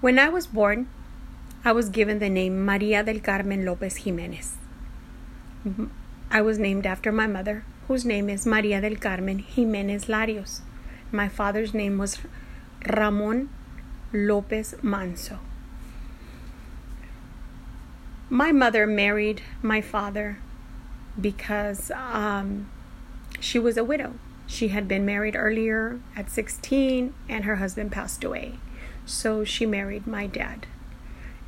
When I was born, I was given the name Maria del Carmen Lopez Jimenez. I was named after my mother, whose name is Maria del Carmen Jimenez Larios. My father's name was Ramon Lopez Manso. My mother married my father because um, she was a widow. She had been married earlier at 16 and her husband passed away. So she married my dad.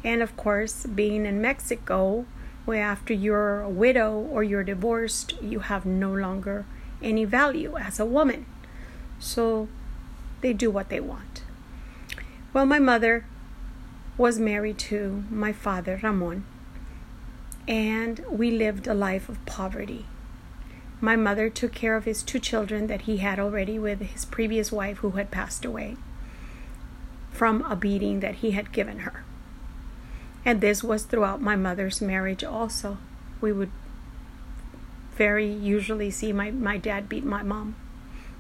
And of course, being in Mexico, where after you're a widow or you're divorced, you have no longer any value as a woman. So they do what they want. Well, my mother was married to my father, Ramon, and we lived a life of poverty. My mother took care of his two children that he had already with his previous wife who had passed away from a beating that he had given her. And this was throughout my mother's marriage also. We would very usually see my, my dad beat my mom.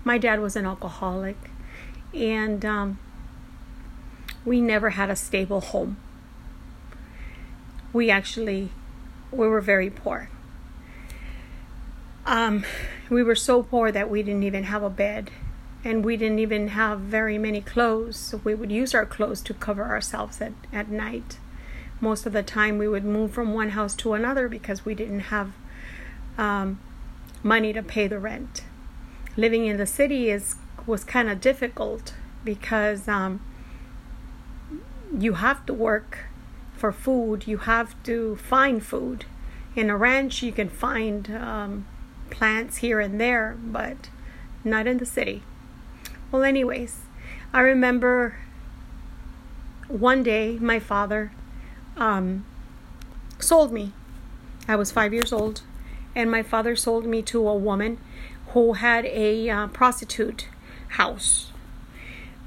My dad was an alcoholic, and um, we never had a stable home. We actually we were very poor. Um, we were so poor that we didn't even have a bed and we didn't even have very many clothes. So we would use our clothes to cover ourselves at, at night. Most of the time, we would move from one house to another because we didn't have um, money to pay the rent. Living in the city is was kind of difficult because um, you have to work for food. You have to find food. In a ranch, you can find um, plants here and there, but not in the city. Well, anyways, I remember one day my father um, sold me. I was five years old, and my father sold me to a woman who had a uh, prostitute house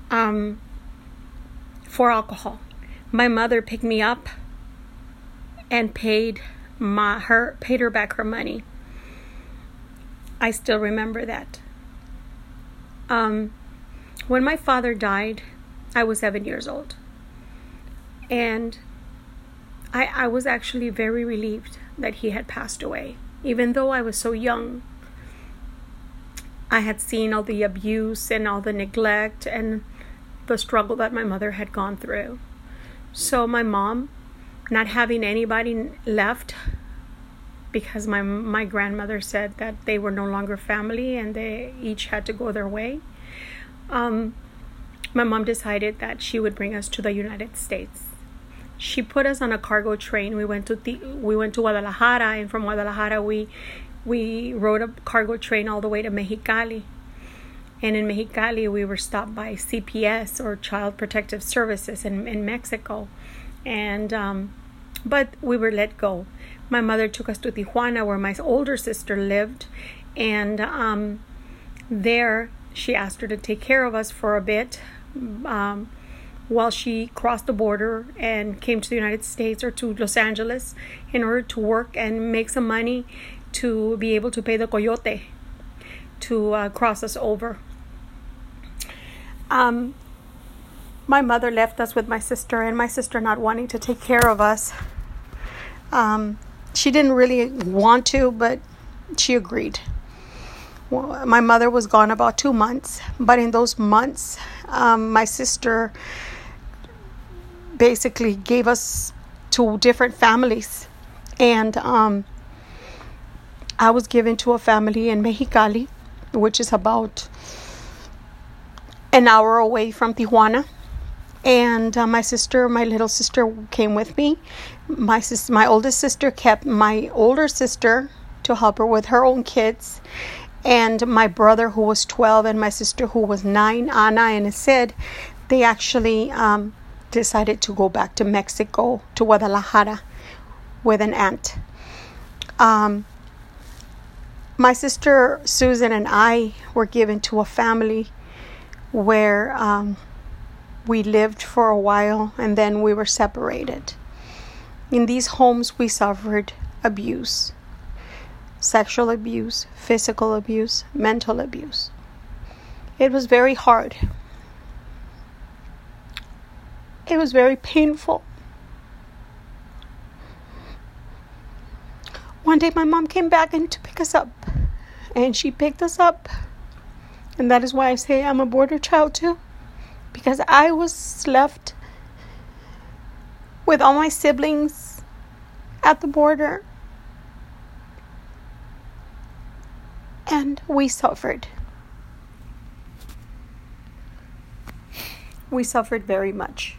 um, for alcohol. My mother picked me up and paid my her paid her back her money. I still remember that. Um, when my father died, I was seven years old. And I, I was actually very relieved that he had passed away. Even though I was so young, I had seen all the abuse and all the neglect and the struggle that my mother had gone through. So, my mom, not having anybody left because my my grandmother said that they were no longer family and they each had to go their way um, my mom decided that she would bring us to the United States. She put us on a cargo train. We went to the, we went to Guadalajara, and from Guadalajara we we rode a cargo train all the way to Mexicali. And in Mexicali, we were stopped by CPS or Child Protective Services in, in Mexico. And, um, but we were let go. My mother took us to Tijuana, where my older sister lived. And um, there, she asked her to take care of us for a bit um, while she crossed the border and came to the United States or to Los Angeles in order to work and make some money to be able to pay the coyote to uh, cross us over. Um, my mother left us with my sister, and my sister not wanting to take care of us. Um, she didn't really want to, but she agreed my mother was gone about two months, but in those months, um, my sister basically gave us to different families. And um, I was given to a family in Mexicali, which is about an hour away from Tijuana. And uh, my sister, my little sister, came with me. My sis- my oldest sister kept my older sister to help her with her own kids and my brother who was 12 and my sister who was 9 Ana and said they actually um, decided to go back to Mexico to Guadalajara with an aunt. Um, my sister Susan and I were given to a family where um, we lived for a while and then we were separated. In these homes we suffered abuse sexual abuse, physical abuse, mental abuse. It was very hard. It was very painful. One day, my mom came back in to pick us up, and she picked us up. And that is why I say I'm a border child too, because I was left with all my siblings at the border. And we suffered. We suffered very much.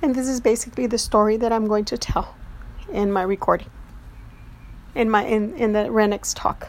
And this is basically the story that I'm going to tell in my recording, in my in, in the Renix talk.